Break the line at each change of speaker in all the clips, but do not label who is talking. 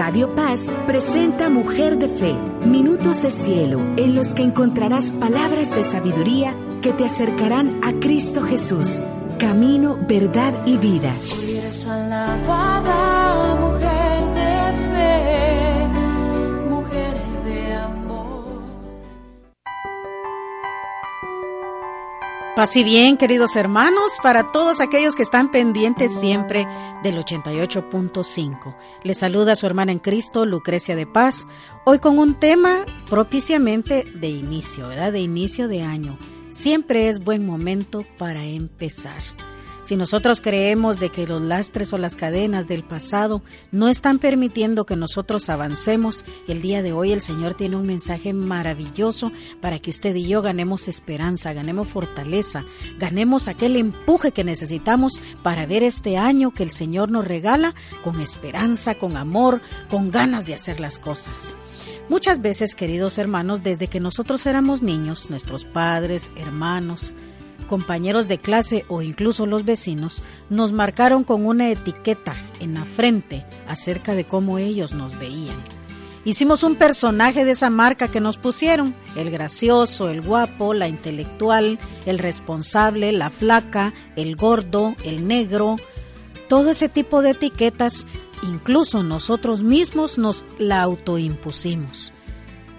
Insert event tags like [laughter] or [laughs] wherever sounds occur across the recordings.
Radio Paz presenta Mujer de Fe, minutos de cielo en los que encontrarás palabras de sabiduría que te acercarán a Cristo Jesús, camino, verdad y vida.
Paz y bien, queridos hermanos, para todos aquellos que están pendientes siempre del 88.5. Les saluda su hermana en Cristo, Lucrecia de Paz, hoy con un tema propiciamente de inicio, ¿verdad? De inicio de año. Siempre es buen momento para empezar. Si nosotros creemos de que los lastres o las cadenas del pasado no están permitiendo que nosotros avancemos, el día de hoy el Señor tiene un mensaje maravilloso para que usted y yo ganemos esperanza, ganemos fortaleza, ganemos aquel empuje que necesitamos para ver este año que el Señor nos regala con esperanza, con amor, con ganas de hacer las cosas. Muchas veces, queridos hermanos, desde que nosotros éramos niños, nuestros padres, hermanos, compañeros de clase o incluso los vecinos nos marcaron con una etiqueta en la frente acerca de cómo ellos nos veían. Hicimos un personaje de esa marca que nos pusieron, el gracioso, el guapo, la intelectual, el responsable, la flaca, el gordo, el negro, todo ese tipo de etiquetas, incluso nosotros mismos nos la autoimpusimos.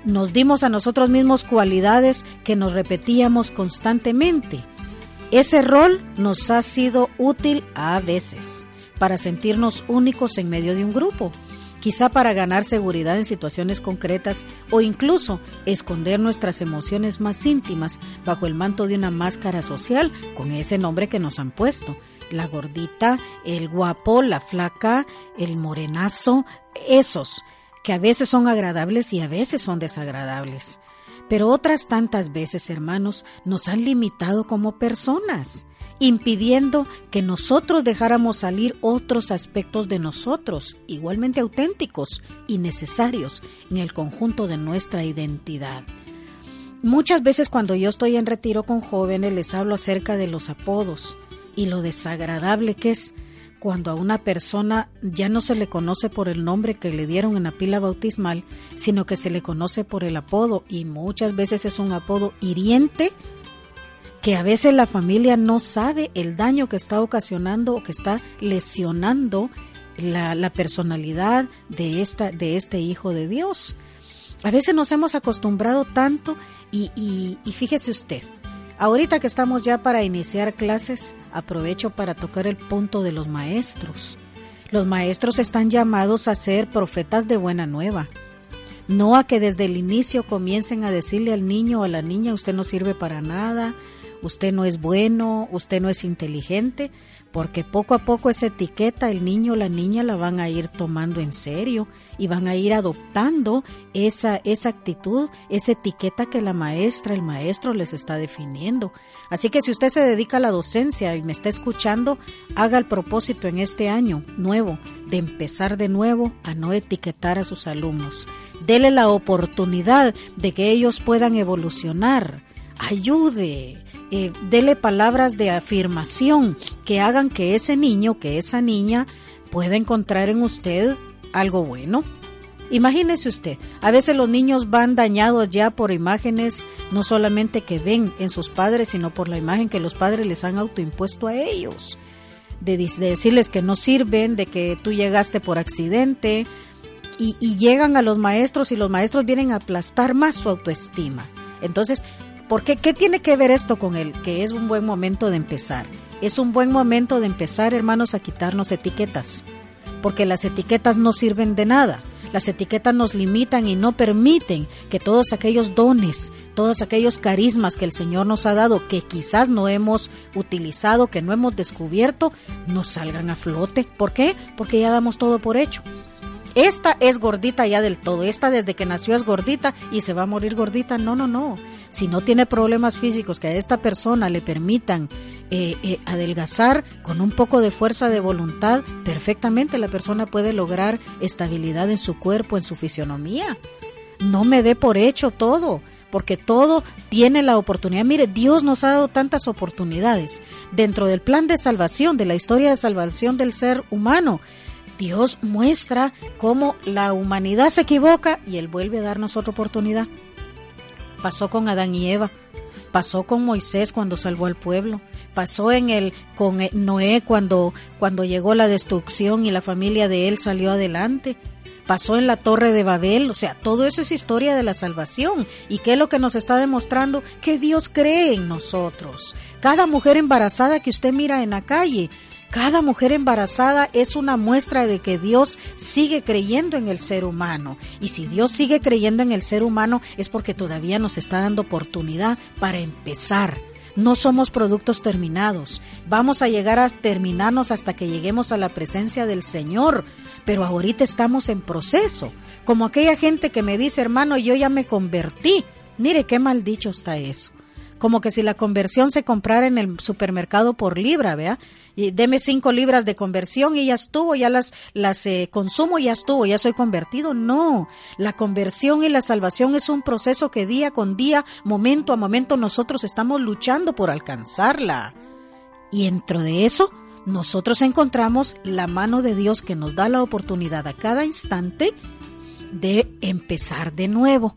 Nos dimos a nosotros mismos cualidades que nos repetíamos constantemente. Ese rol nos ha sido útil a veces para sentirnos únicos en medio de un grupo, quizá para ganar seguridad en situaciones concretas o incluso esconder nuestras emociones más íntimas bajo el manto de una máscara social con ese nombre que nos han puesto. La gordita, el guapo, la flaca, el morenazo, esos que a veces son agradables y a veces son desagradables. Pero otras tantas veces, hermanos, nos han limitado como personas, impidiendo que nosotros dejáramos salir otros aspectos de nosotros, igualmente auténticos y necesarios en el conjunto de nuestra identidad. Muchas veces cuando yo estoy en retiro con jóvenes les hablo acerca de los apodos y lo desagradable que es cuando a una persona ya no se le conoce por el nombre que le dieron en la pila bautismal, sino que se le conoce por el apodo y muchas veces es un apodo hiriente que a veces la familia no sabe el daño que está ocasionando o que está lesionando la, personalidad de, esta, de este hijo de Dios. A veces nos hemos acostumbrado tanto y, y fíjese usted, Ahorita que estamos ya para iniciar clases, aprovecho para tocar el punto de los maestros. Los maestros están llamados a ser profetas de buena nueva. No a que desde el inicio comiencen a decirle al niño o a la niña usted no sirve para nada, usted no es bueno, usted no es inteligente, porque poco a poco esa etiqueta el niño o la niña la van a ir tomando en serio y van a ir adoptando esa, esa actitud, esa etiqueta que la maestra, el maestro les está definiendo. Así que si usted se dedica a la docencia y me está escuchando, haga el propósito en este año nuevo de empezar de nuevo a no etiquetar a sus alumnos. Dele la oportunidad de que ellos puedan evolucionar. Ayude, eh, dele palabras de afirmación que hagan que ese niño, que esa niña pueda encontrar en usted algo bueno. Imagínese usted, a veces los niños van dañados ya por imágenes no solamente que ven en sus padres, sino por la imagen que los padres les han autoimpuesto a ellos. De, decirles que no sirven, de que tú llegaste por accidente, y, y llegan a los maestros y los maestros vienen a aplastar más su autoestima. Entonces, ¿por qué? ¿Qué tiene que ver esto con él? Que es un buen momento de empezar. Es un buen momento de empezar, hermanos, a quitarnos etiquetas porque las etiquetas no sirven de nada. Las etiquetas nos limitan y no permiten que todos aquellos dones, todos aquellos carismas que el Señor nos ha dado, que quizás no hemos utilizado, que no hemos descubierto, nos salgan a flote. ¿Por qué? Porque ya damos todo por hecho. Esta es gordita ya del todo, esta desde que nació es gordita y se va a morir gordita. No, no, no. Si no tiene problemas físicos que a esta persona le permitan eh, eh, adelgazar con un poco de fuerza de voluntad, perfectamente la persona puede lograr estabilidad en su cuerpo, en su fisionomía. No me dé por hecho todo, porque todo tiene la oportunidad. Mire, Dios nos ha dado tantas oportunidades dentro del plan de salvación, de la historia de salvación del ser humano. Dios muestra cómo la humanidad se equivoca y Él vuelve a darnos otra oportunidad. Pasó con Adán y Eva, pasó con Moisés cuando salvó al pueblo, pasó en el con Noé cuando cuando llegó la destrucción y la familia de él salió adelante. Pasó en la torre de Babel, o sea, todo eso es historia de la salvación. ¿Y qué es lo que nos está demostrando? Que Dios cree en nosotros. Cada mujer embarazada que usted mira en la calle, cada mujer embarazada es una muestra de que Dios sigue creyendo en el ser humano. Y si Dios sigue creyendo en el ser humano es porque todavía nos está dando oportunidad para empezar no somos productos terminados. Vamos a llegar a terminarnos hasta que lleguemos a la presencia del Señor. Pero ahorita estamos en proceso. Como aquella gente que me dice, hermano, yo ya me convertí. Mire qué mal dicho está eso como que si la conversión se comprara en el supermercado por libra, vea, y deme cinco libras de conversión y ya estuvo, ya las, las eh, consumo ya estuvo, ya soy convertido. No, la conversión y la salvación es un proceso que día con día, momento a momento, nosotros estamos luchando por alcanzarla. Y dentro de eso, nosotros encontramos la mano de Dios que nos da la oportunidad a cada instante de empezar de nuevo.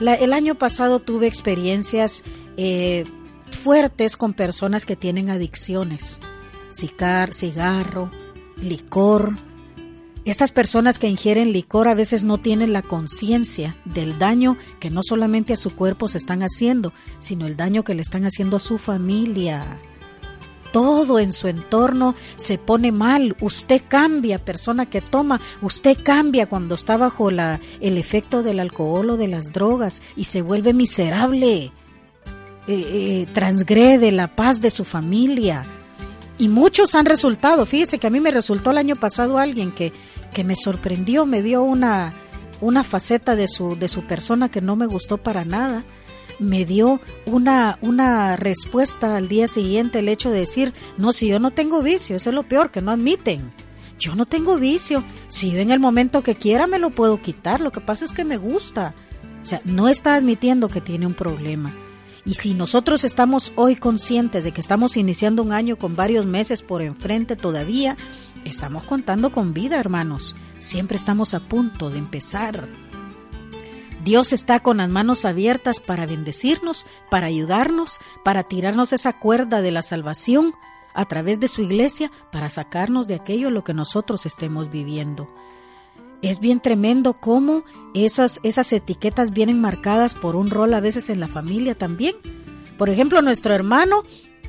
el año pasado tuve experiencias eh, fuertes con personas que tienen adicciones, cigar, cigarro, licor. Estas personas que ingieren licor a veces no tienen la conciencia del daño que no solamente a su cuerpo se están haciendo, sino el daño que le están haciendo a su familia. Todo en su entorno se pone mal. Usted cambia, persona que toma, usted cambia cuando está bajo la, el efecto del alcohol o de las drogas y se vuelve miserable eh, eh, transgrede la paz de su familia. Y muchos han resultado, fíjese que a mí me resultó el año pasado alguien que, que me sorprendió, me dio una, una faceta de su, de su persona que no me gustó para nada. Me dio una, una respuesta al día siguiente, el hecho de decir, no, si yo no tengo vicio, eso es lo peor, que no admiten. Yo no tengo vicio, si yo en el momento que quiera me lo puedo quitar, lo que pasa es que me gusta. O sea, no está admitiendo que tiene un problema. Y si nosotros estamos hoy conscientes de que estamos iniciando un año con varios meses por enfrente todavía, estamos contando con vida, hermanos. Siempre estamos a punto de empezar. Dios está con las manos abiertas para bendecirnos, para ayudarnos, para tirarnos esa cuerda de la salvación a través de su iglesia, para sacarnos de aquello lo que nosotros estemos viviendo es bien tremendo cómo esas, esas etiquetas vienen marcadas por un rol a veces en la familia también. Por ejemplo, nuestro hermano,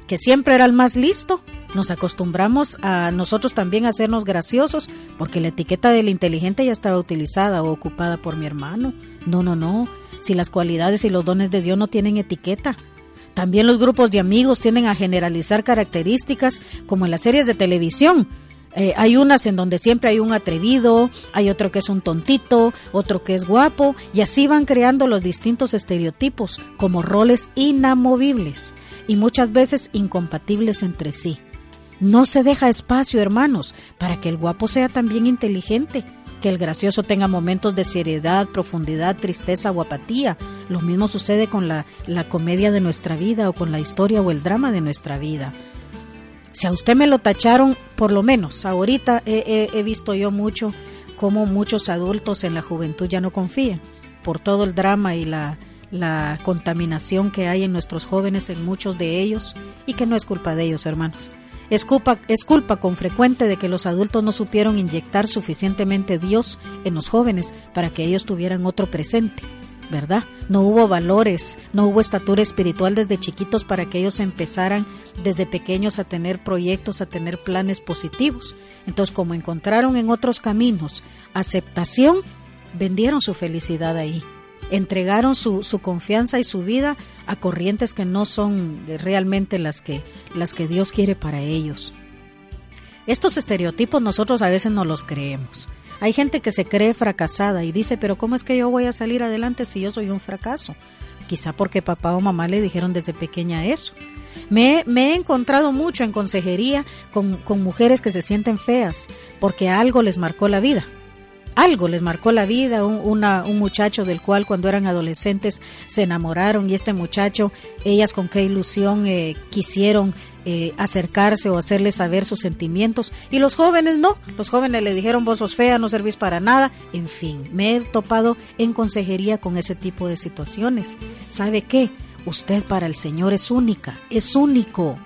que siempre era el más listo, nos acostumbramos a nosotros también a hacernos graciosos, porque la etiqueta del inteligente ya estaba utilizada o ocupada por mi hermano. No, no, no. Si las cualidades y los dones de Dios no tienen etiqueta. También los grupos de amigos tienden a generalizar características como en las series de televisión eh, hay unas en donde siempre hay un atrevido, hay otro que es un tontito, otro que es guapo, y así van creando los distintos estereotipos como roles inamovibles y muchas veces incompatibles entre sí. No se deja espacio, hermanos, para que el guapo sea también inteligente, que el gracioso tenga momentos de seriedad, profundidad, tristeza o apatía. Lo mismo sucede con la, la comedia de nuestra vida o con la historia o el drama de nuestra vida. Si a usted me lo tacharon, por lo menos ahorita he, visto yo mucho cómo muchos adultos en la juventud ya no confían por todo el drama y la, la contaminación que hay en nuestros jóvenes, en muchos de ellos, y que no es culpa de ellos, hermanos. Es culpa, es culpa con frecuente de que los adultos no supieron inyectar suficientemente Dios en los jóvenes para que ellos tuvieran otro presente. No hubo valores, no hubo estatura espiritual desde chiquitos para que ellos empezaran desde pequeños a tener proyectos, a tener planes positivos. Entonces, como encontraron en otros caminos aceptación, vendieron su felicidad ahí. Entregaron su, confianza y su vida a corrientes que no son realmente las que Dios quiere para ellos. Estos estereotipos nosotros a veces no los creemos. Hay gente que se cree fracasada y dice, pero ¿cómo es que yo voy a salir adelante si yo soy un fracaso? Quizá porque papá o mamá le dijeron desde pequeña eso. Me, me he encontrado mucho en consejería con, con mujeres que se sienten feas porque algo les marcó la vida algo les marcó la vida, un, muchacho del cual cuando eran adolescentes se enamoraron y este muchacho, ellas con qué ilusión eh, quisieron eh, acercarse o hacerle saber sus sentimientos y los jóvenes no, los jóvenes le dijeron vos sos fea, no servís para nada, en fin, me he topado en consejería con ese tipo de situaciones. ¿Sabe qué? Usted para el Señor es única, es único.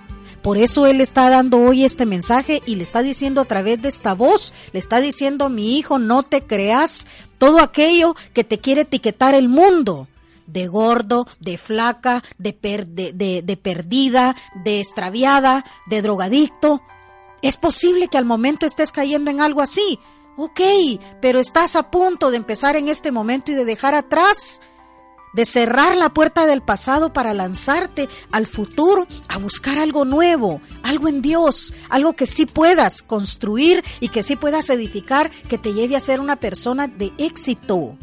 Por eso Él está dando hoy este mensaje y le está diciendo a través de esta voz, le está diciendo, mi hijo, no te creas todo aquello que te quiere etiquetar el mundo de gordo, de flaca, de, de, de, perdida, de extraviada, de drogadicto. Es posible que al momento estés cayendo en algo así. Ok, pero estás a punto de empezar en este momento y de dejar atrás de cerrar la puerta del pasado para lanzarte al futuro, a buscar algo nuevo, algo en Dios, algo que sí puedas construir y que sí puedas edificar, que te lleve a ser una persona de éxito.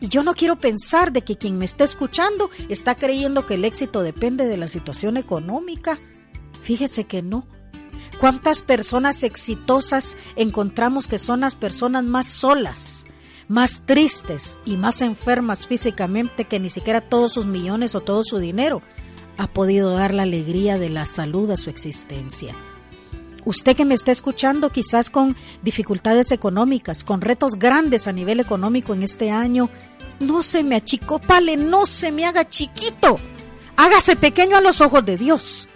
Y yo no quiero pensar de que quien me está escuchando está creyendo que el éxito depende de la situación económica. Fíjese que no. ¿Cuántas personas exitosas encontramos que son las personas más solas? más tristes y más enfermas físicamente que ni siquiera todos sus millones o todo su dinero ha podido dar la alegría de la salud a su existencia. Usted que me está escuchando quizás con dificultades económicas, con retos grandes a nivel económico en este año, no se me achicopale, no se me haga chiquito. Hágase pequeño a los ojos de Dios.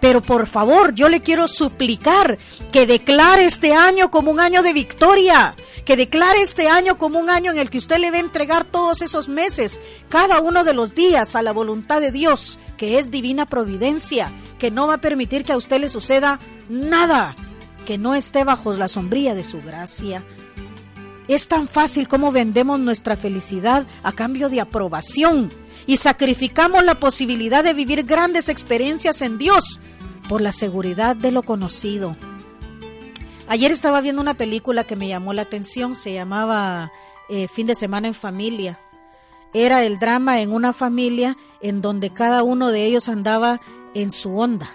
Pero por favor, yo le quiero suplicar que declare este año como un año de victoria, que declare este año como un año en el que usted le va a entregar todos esos meses, cada uno de los días a la voluntad de Dios, que es divina providencia, que no va a permitir que a usted le suceda nada, que no esté bajo la sombría de su gracia. Es tan fácil como vendemos nuestra felicidad a cambio de aprobación y sacrificamos la posibilidad de vivir grandes experiencias en Dios por la seguridad de lo conocido. Ayer estaba viendo una película que me llamó la atención, se llamaba eh, Fin de Semana en Familia. Era el drama en una familia en donde cada uno de ellos andaba en su onda.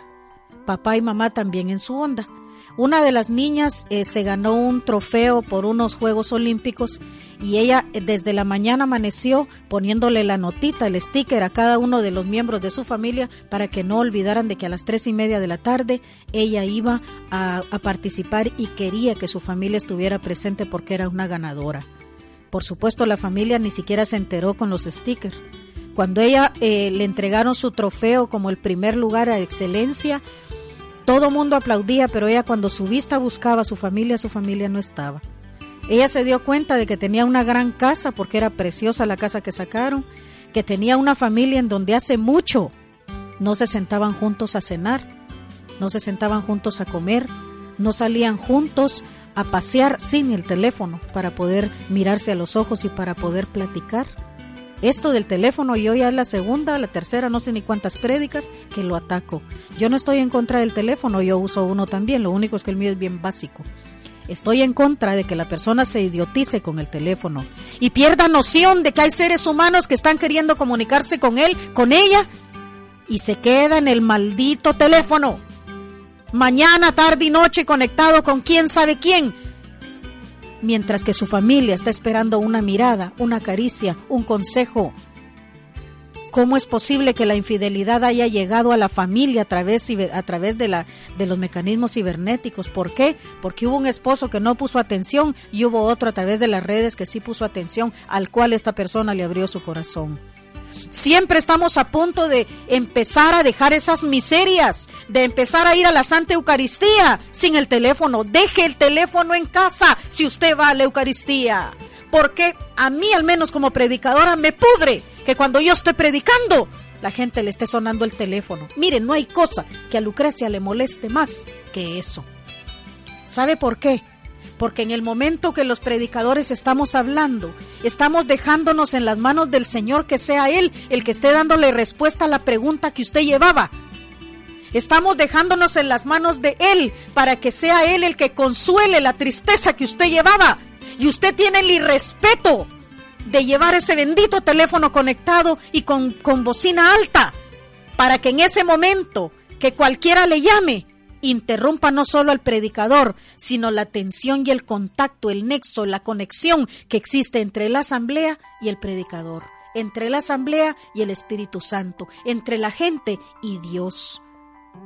Papá y mamá también en su onda. Una de las niñas eh, se ganó un trofeo por unos Juegos Olímpicos y ella eh, desde la mañana amaneció poniéndole la notita, el sticker a cada uno de los miembros de su familia para que no olvidaran de que a las tres y media de la tarde ella iba a, participar y quería que su familia estuviera presente porque era una ganadora. Por supuesto la familia ni siquiera se enteró con los stickers. Cuando ella eh, le entregaron su trofeo como el primer lugar a excelencia, todo mundo aplaudía, pero ella cuando su vista buscaba a su familia, su familia no estaba. Ella se dio cuenta de que tenía una gran casa, porque era preciosa la casa que sacaron, que tenía una familia en donde hace mucho no se sentaban juntos a cenar, no se sentaban juntos a comer, no salían juntos a pasear sin el teléfono para poder mirarse a los ojos y para poder platicar. Esto del teléfono, yo ya es la segunda, la tercera, no sé ni cuántas prédicas que lo ataco. Yo no estoy en contra del teléfono, yo uso uno también, lo único es que el mío es bien básico. Estoy en contra de que la persona se idiotice con el teléfono y pierda noción de que hay seres humanos que están queriendo comunicarse con él, con ella, y se queda en el maldito teléfono. Mañana, tarde y noche conectado con quién sabe quién, mientras que su familia está esperando una mirada, una caricia, un consejo. ¿Cómo es posible que la infidelidad haya llegado a la familia a través, a través de, la, de los mecanismos cibernéticos? ¿Por qué? Porque hubo un esposo que no puso atención y hubo otro a través de las redes que sí puso atención, al cual esta persona le abrió su corazón. Siempre estamos a punto de empezar a dejar esas miserias, de empezar a ir a la Santa Eucaristía sin el teléfono. Deje el teléfono en casa si usted va a la Eucaristía. Porque a mí, al menos como predicadora, me pudre que cuando yo estoy predicando, la gente le esté sonando el teléfono. Miren, no hay cosa que a Lucrecia le moleste más que eso. ¿Sabe por qué? Porque en el momento que los predicadores estamos hablando, estamos dejándonos en las manos del Señor que sea Él el que esté dándole respuesta a la pregunta que usted llevaba. Estamos dejándonos en las manos de Él para que sea Él el que consuele la tristeza que usted llevaba. Y usted tiene el irrespeto de llevar ese bendito teléfono conectado y con, con bocina alta para que en ese momento que cualquiera le llame, interrumpa no solo al predicador, sino la atención y el contacto, el nexo, la conexión que existe entre la asamblea y el predicador, entre la asamblea y el Espíritu Santo, entre la gente y Dios.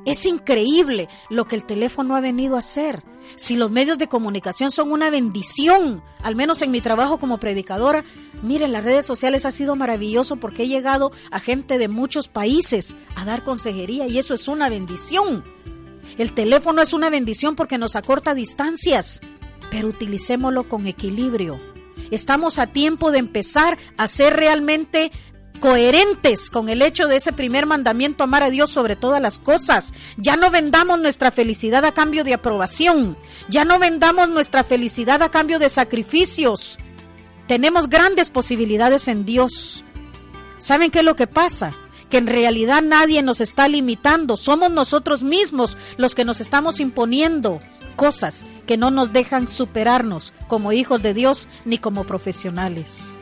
Es increíble lo que el teléfono ha venido a hacer. Si los medios de comunicación son una bendición, al menos en mi trabajo como predicadora, miren, las redes sociales ha sido maravilloso porque he llegado a gente de muchos países a dar consejería y eso es una bendición. El teléfono es una bendición porque nos acorta distancias, pero utilicémoslo con equilibrio. Estamos a tiempo de empezar a ser realmente coherentes con el hecho de ese primer mandamiento, amar a Dios sobre todas las cosas. Ya no vendamos nuestra felicidad a cambio de aprobación. Ya no vendamos nuestra felicidad a cambio de sacrificios. Tenemos grandes posibilidades en Dios. ¿Saben qué es lo que pasa? Que en realidad nadie nos está limitando, somos nosotros mismos los que nos estamos imponiendo cosas que no nos dejan superarnos como hijos de Dios ni como profesionales.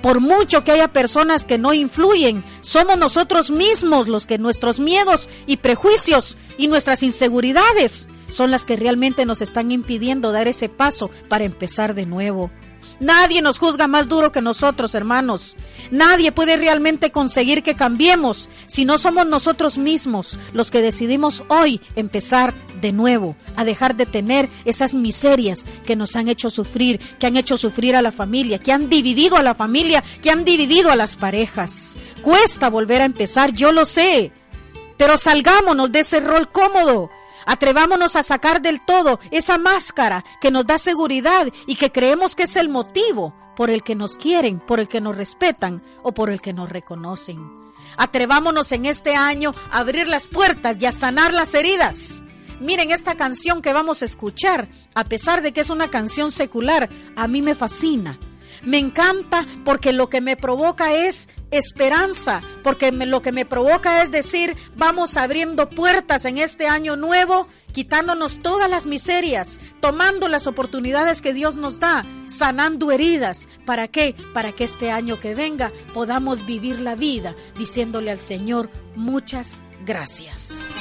Por mucho que haya personas que no influyen, somos nosotros mismos los que nuestros miedos y prejuicios y nuestras inseguridades son las que realmente nos están impidiendo dar ese paso para empezar de nuevo. Nadie nos juzga más duro que nosotros, hermanos. Nadie puede realmente conseguir que cambiemos si no somos nosotros mismos los que decidimos hoy empezar de nuevo, a dejar de tener esas miserias que nos han hecho sufrir, que han hecho sufrir a la familia, que han dividido a la familia, que han dividido a las parejas. Cuesta volver a empezar, yo lo sé, pero salgámonos de ese rol cómodo Atrevámonos a sacar del todo esa máscara que nos da seguridad y que creemos que es el motivo por el que nos quieren, por el que nos respetan o por el que nos reconocen. Atrevámonos en este año a abrir las puertas y a sanar las heridas. Miren esta canción que vamos a escuchar, a pesar de que es una canción secular, a mí me fascina. Me encanta porque lo que me provoca es esperanza, porque lo que me provoca es decir, vamos abriendo puertas en este año nuevo, quitándonos todas las miserias, tomando las oportunidades que Dios nos da, sanando heridas. ¿Para qué? Para que este año que venga podamos vivir la vida diciéndole al Señor muchas gracias.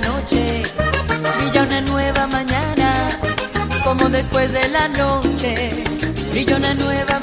Noche. Brilla una nueva mañana, como después de la noche. Brilla una nueva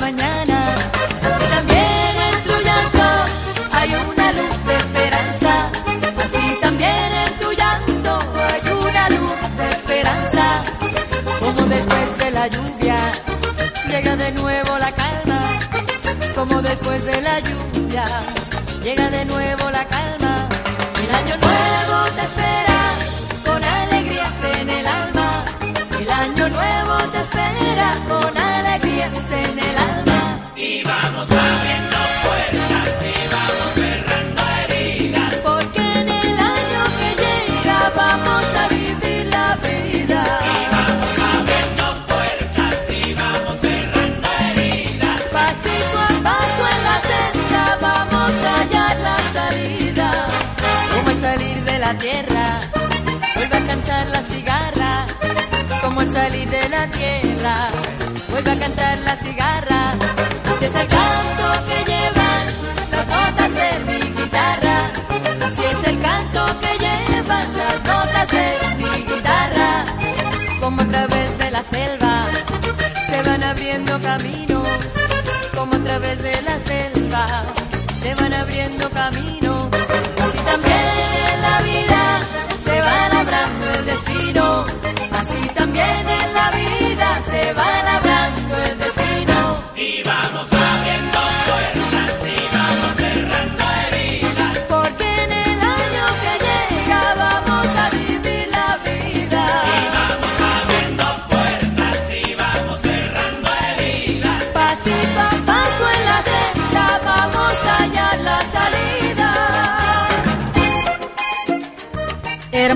cantar la cigarra. Así es el canto que llevan las notas de mi guitarra. Así es el canto que llevan las notas de mi guitarra. Como a través de la selva se van abriendo caminos. Como a través de la selva se van abriendo caminos.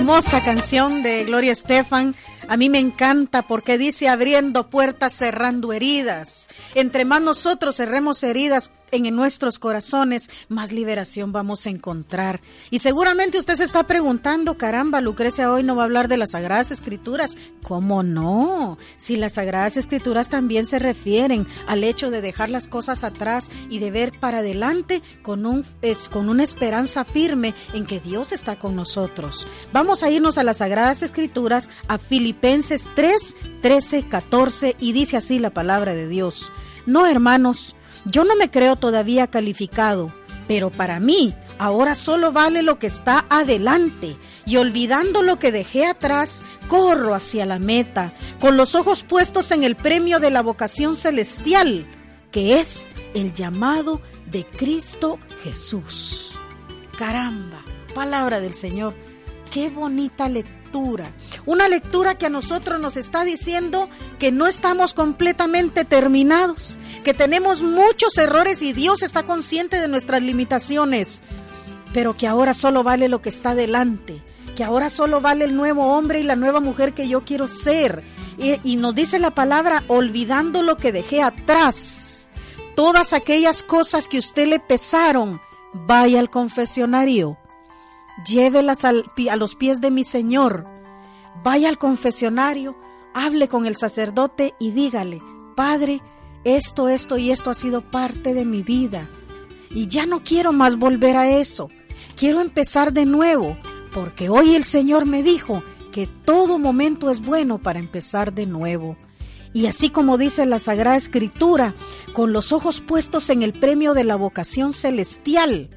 Hermosa canción de Gloria Estefan. A mí me encanta porque dice abriendo puertas, cerrando heridas. Entre más nosotros cerremos heridas en nuestros corazones, más liberación vamos a encontrar. Y seguramente usted se está preguntando, caramba, Lucrecia hoy no va a hablar de las Sagradas Escrituras. ¿Cómo no? Si las Sagradas Escrituras también se refieren al hecho de dejar las cosas atrás y de ver para adelante con, un, con una esperanza firme en que Dios está con nosotros. Vamos a irnos a las Sagradas Escrituras, a Filipenses 3, 13, 14, y dice así la palabra de Dios. No, hermanos, yo no me creo todavía calificado, pero para mí ahora solo vale lo que está adelante, y olvidando lo que dejé atrás, corro hacia la meta, con los ojos puestos en el premio de la vocación celestial, que es el llamado de Cristo Jesús. Caramba, palabra del Señor. Qué bonita lectura. Una lectura que a nosotros nos está diciendo que no estamos completamente terminados, que tenemos muchos errores y Dios está consciente de nuestras limitaciones, pero que ahora solo vale lo que está delante, que ahora solo vale el nuevo hombre y la nueva mujer que yo quiero ser. Y, y nos dice la palabra, olvidando lo que dejé atrás, todas aquellas cosas que usted le pesaron, vaya al confesionario llévelas al, a los pies de mi Señor. Vaya al confesionario, hable con el sacerdote y dígale, Padre, esto, esto y esto ha sido parte de mi vida. Y ya no quiero más volver a eso. Quiero empezar de nuevo, porque hoy el Señor me dijo que todo momento es bueno para empezar de nuevo. Y así como dice la Sagrada Escritura, con los ojos puestos en el premio de la vocación celestial,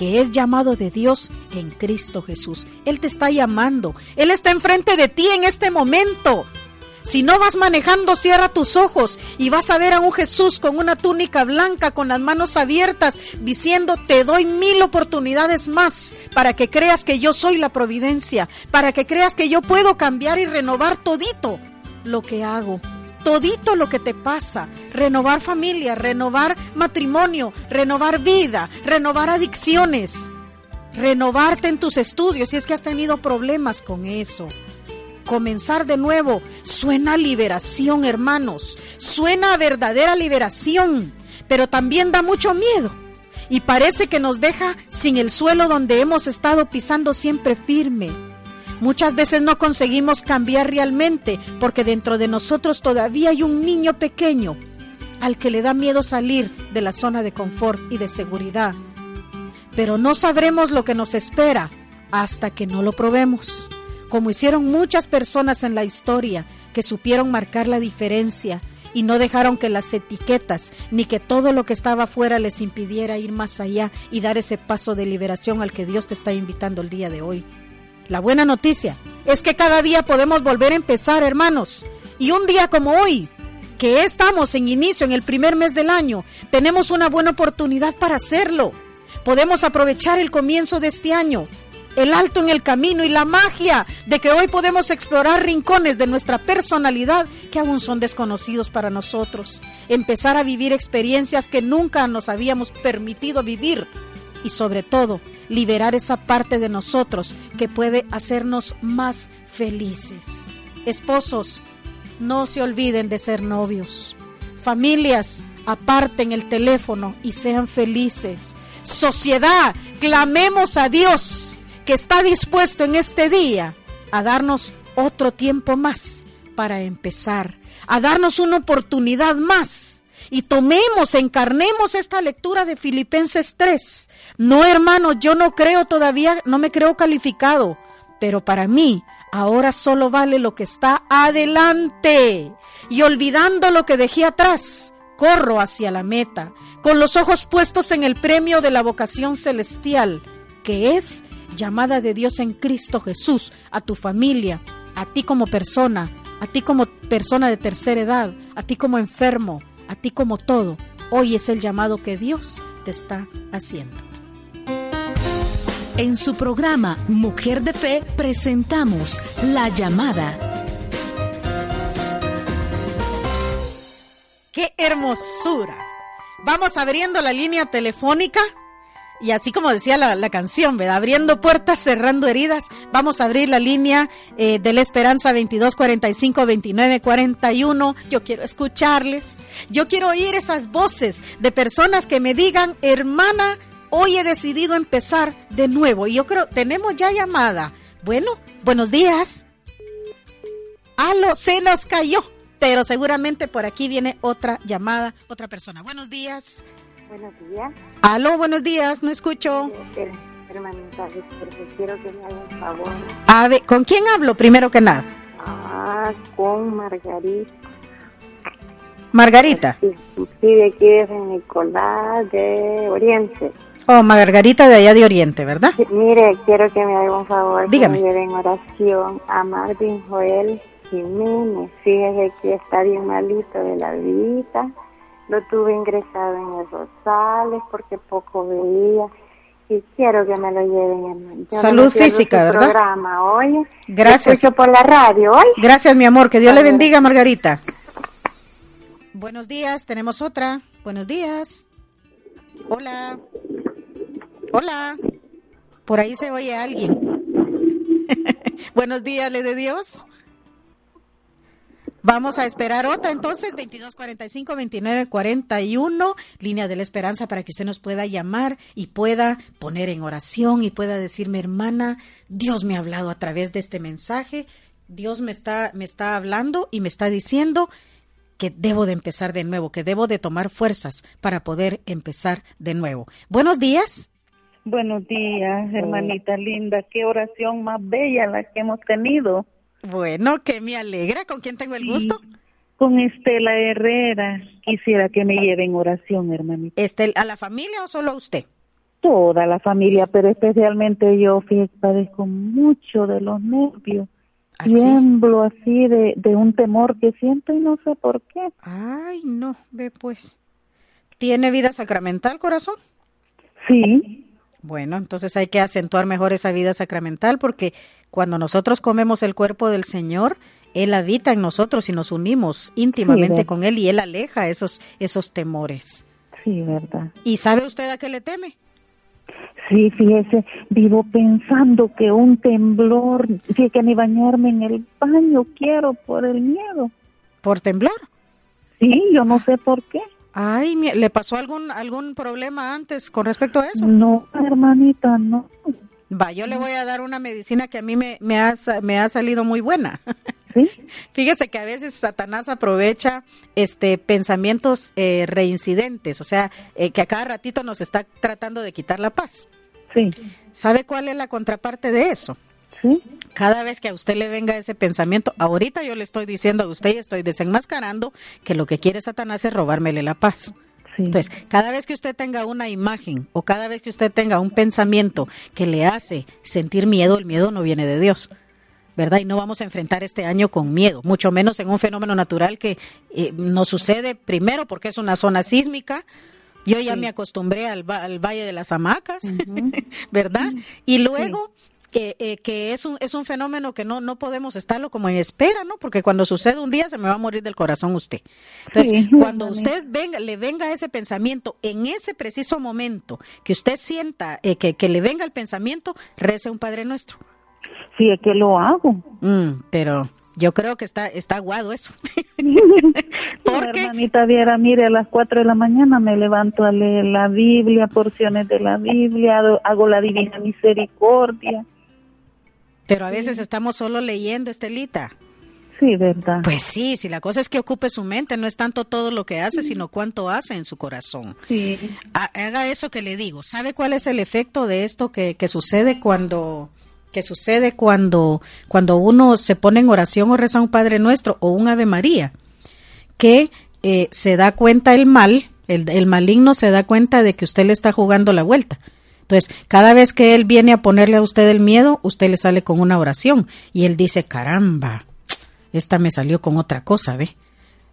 que es llamado de Dios en Cristo Jesús. Él te está llamando. Él está enfrente de ti en este momento. Si no vas manejando, cierra tus ojos y vas a ver a un Jesús con una túnica blanca, con las manos abiertas, diciendo, te doy mil oportunidades más para que creas que yo soy la providencia, para que creas que yo puedo cambiar y renovar todito lo que hago todito lo que te pasa, renovar familia, renovar matrimonio, renovar vida, renovar adicciones, renovarte en tus estudios si es que has tenido problemas con eso. Comenzar de nuevo. Suena a liberación, hermanos, suena a verdadera liberación, pero también da mucho miedo. Y parece que nos deja sin el suelo donde hemos estado pisando siempre firme Muchas veces no conseguimos cambiar realmente porque dentro de nosotros todavía hay un niño pequeño al que le da miedo salir de la zona de confort y de seguridad. Pero no sabremos lo que nos espera hasta que no lo probemos, como hicieron muchas personas en la historia que supieron marcar la diferencia y no dejaron que las etiquetas ni que todo lo que estaba afuera les impidiera ir más allá y dar ese paso de liberación al que Dios te está invitando el día de hoy. La buena noticia es que cada día podemos volver a empezar, hermanos. Y un día como hoy, que estamos en inicio, en el primer mes del año, tenemos una buena oportunidad para hacerlo. Podemos aprovechar el comienzo de este año, el alto en el camino y la magia de que hoy podemos explorar rincones de nuestra personalidad que aún son desconocidos para nosotros. Empezar a vivir experiencias que nunca nos habíamos permitido vivir y sobre todo liberar esa parte de nosotros que puede hacernos más felices. Esposos, no se olviden de ser novios. Familias, aparten el teléfono y sean felices. Sociedad, clamemos a Dios que está dispuesto en este día a darnos otro tiempo más para empezar, a darnos una oportunidad más y tomemos, encarnemos esta lectura de Filipenses 3. No, hermano, yo no creo todavía, no me creo calificado, pero para mí ahora solo vale lo que está adelante. Y olvidando lo que dejé atrás, corro hacia la meta, con los ojos puestos en el premio de la vocación celestial, que es llamada de Dios en Cristo Jesús, a tu familia, a ti como persona, a ti como persona de tercera edad, a ti como enfermo, a ti como todo, hoy es el llamado que Dios te está haciendo.
En su programa Mujer de Fe presentamos La llamada.
¡Qué hermosura! Vamos abriendo la línea telefónica. Y así como decía la, la canción, ¿verdad? Abriendo puertas, cerrando heridas. Vamos a abrir la línea eh, de la esperanza 22 45 29 41. Yo quiero escucharles. Yo quiero oír esas voces de personas que me digan, hermana, hoy he decidido empezar de nuevo. Y yo creo, tenemos ya llamada. Bueno, buenos días. Aló, se nos cayó. Pero seguramente por aquí viene otra llamada, otra persona. Buenos días.
Buenos días,
Aló, buenos días, no escucho.
eh, porque quiero que me haga un favor.
A ver, ¿con quién hablo primero que nada?
Ah, con Margarita.
Margarita.
Sí, sí, de aquí de San Nicolás de Oriente.
Oh, Margarita de allá de Oriente, ¿verdad?
Sí, Mire, quiero que me haga un favor.
Dígame.
Que me lleve en oración a Marvin Joel Jiménez. Fíjese que está bien malito de la vida. Lo tuve ingresado en el Rosales porque poco veía. Y quiero que me lo lleven. Yo
Salud física, ¿verdad?
programa, oye.
Gracias.
Escucho por la radio, hoy.
Gracias, mi amor. Que Dios le bendiga, Margarita. Buenos días, tenemos otra. Buenos días. Hola. Hola. Por ahí se oye alguien. [laughs] Buenos días, le de Dios. Vamos a esperar otra entonces, 2245 2941, línea de la esperanza para que usted nos pueda llamar y pueda poner en oración y pueda decirme, hermana, Dios me ha hablado a través de este mensaje, Dios me está me está hablando y me está diciendo que debo de empezar de nuevo, que debo de tomar fuerzas para poder empezar de nuevo. Buenos días.
Buenos días, hermanita linda. Qué oración más bella la que hemos tenido.
Bueno, que me alegra. ¿Con quién tengo el gusto?
Con Estela Herrera. Quisiera que me lleve en oración, hermanita.
Este, ¿A la familia o solo a usted?
Toda la familia, pero especialmente yo, fíjate, padezco mucho de los nervios.
¿Así?
Tiemblo así de, de un temor que siento y no sé por qué.
Ay, no, ve pues. ¿Tiene vida sacramental, corazón?
Sí,
Bueno, entonces hay que acentuar mejor esa vida sacramental porque cuando nosotros comemos el cuerpo del Señor, Él habita en nosotros y nos unimos íntimamente con Él y Él aleja esos, esos temores.
sí, verdad.
¿Y sabe usted a qué le teme?
Sí, fíjese, vivo pensando que un temblor, sí, que ni bañarme en el baño quiero por el miedo.
¿Por temblor?
Sí, yo no sé por qué.
Ay, ¿le pasó algún, algún problema antes con respecto a eso?
No, hermanita, no.
Va, yo le voy a dar una medicina que a mí me, me, ha, me ha salido muy buena. [laughs]
¿Sí? [laughs]
Fíjese que a veces Satanás aprovecha este pensamientos eh, reincidentes, o sea, eh, que a cada ratito nos está tratando de quitar la paz.
Sí,
¿Sabe cuál es la contraparte de eso?
sí,
Cada vez que a usted le venga ese pensamiento, ahorita yo le estoy diciendo a usted y estoy desenmascarando que lo que quiere Satanás es robármele la paz.
Sí.
Entonces, cada vez que usted tenga una imagen o cada vez que usted tenga un pensamiento que le hace sentir miedo, el miedo no viene de Dios. ¿Verdad? Y no vamos a enfrentar este año con miedo, mucho menos en un fenómeno natural que eh, nos sucede primero porque es una zona sísmica. Yo ya me acostumbré al, al Valle de las Hamacas, [laughs] ¿verdad? Y luego que, eh, que es un, es un fenómeno que no, no podemos estarlo como en espera, ¿no? Porque cuando sucede un día se me va a morir del corazón usted. Entonces,
Sí,
cuando usted venga, le venga ese pensamiento, en ese preciso momento que usted sienta eh, que, que le venga el pensamiento, rece un Padre Nuestro.
Sí, es que lo hago.
Mm, pero yo creo que está, está aguado eso. [laughs] [laughs] Porque
Hermanita Viera, mire, a las 4 de la mañana me levanto a leer la Biblia, porciones de la Biblia, hago la Divina Misericordia.
Pero a veces estamos solo leyendo, Estelita.
Sí, verdad.
Pues sí, si la cosa es que ocupe su mente, no es tanto todo lo que hace, sino cuánto hace en su corazón.
Sí,
Ha- Haga eso que le digo. ¿Sabe cuál es el efecto de esto que, que sucede cuando que sucede cuando cuando uno se pone en oración o reza un Padre Nuestro o un Ave María? Que eh, se da cuenta el mal, el, el maligno se da cuenta de que usted le está jugando la vuelta. Entonces, cada vez que él viene a ponerle a usted el miedo, usted le sale con una oración y él dice, caramba, esta me salió con otra cosa, ¿ve?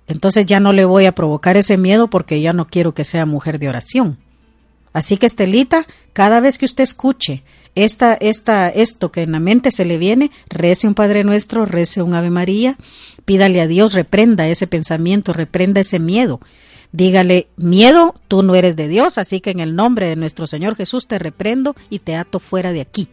Entonces ya no le voy a provocar ese miedo porque ya no quiero que sea mujer de oración. Así que Estelita, cada vez que usted escuche esta, esta, esto que en la mente se le viene, rece un Padre Nuestro, rece un Ave María, pídale a Dios, reprenda ese pensamiento, reprenda ese miedo, Dígale, miedo, tú no eres de Dios, así que en el nombre de nuestro Señor Jesús te reprendo y te ato fuera de aquí.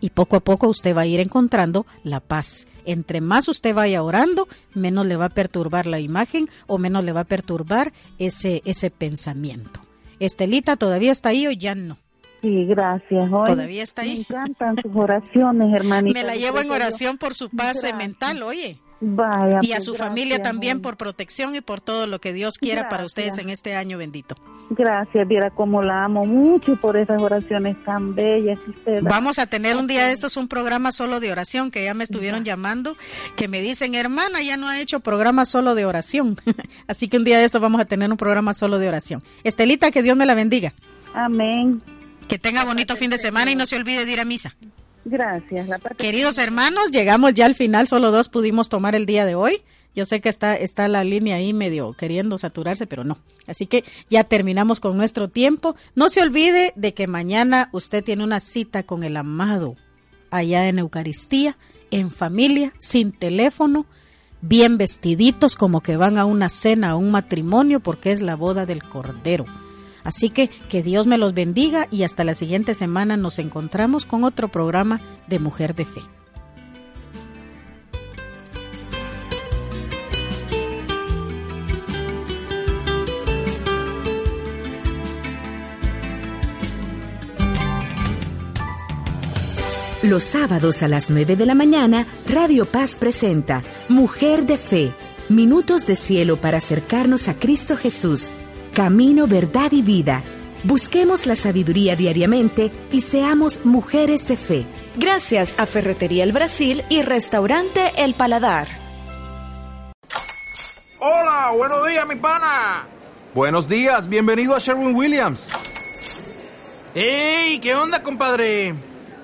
Y poco a poco usted va a ir encontrando la paz. Entre más usted vaya orando, menos le va a perturbar la imagen o menos le va a perturbar ese, ese pensamiento. Estelita, ¿todavía está ahí o ya no?
Sí, gracias. Hoy
Todavía está ahí.
Me encantan sus oraciones, hermanita. [laughs]
Me la llevo en oración por su paz
Gracias.
mental, oye.
Vaya.
Y a
pues,
su familia también por protección y por todo lo que Dios quiera para ustedes en este año bendito.
Gracias, viera cómo la amo mucho por esas oraciones tan bellas que usted da.
Vamos a tener un día de estos un programa solo de oración que ya me estuvieron llamando, que me dicen, hermana, ya no ha hecho programa solo de oración. [laughs] Así que un día de estos vamos a tener un programa solo de oración. Estelita, que Dios me la bendiga.
Amén.
Que tenga bonito fin de semana y no se olvide de ir a misa.
Gracias. La
Queridos hermanos, llegamos ya al final, solo dos pudimos tomar el día de hoy. Yo sé que está, está la línea ahí medio queriendo saturarse, pero no. Así que ya terminamos con nuestro tiempo. No se olvide de que mañana usted tiene una cita con el amado allá en Eucaristía, en familia, sin teléfono, bien vestiditos como que van a una cena, a un matrimonio, porque es la boda del Cordero. Así que que Dios me los bendiga y hasta la siguiente semana nos encontramos con otro programa de Mujer de Fe.
Los sábados a las 9 de la mañana, Radio Paz presenta Mujer de Fe, minutos de cielo para acercarnos a Cristo Jesús, camino, verdad y vida. Busquemos la sabiduría diariamente y seamos mujeres de fe.
Gracias a Ferretería El Brasil y Restaurante El Paladar.
Hola, buenos días, mi pana.
Buenos días, bienvenido a Sherwin Williams.
¡Ey! ¿Qué onda, compadre?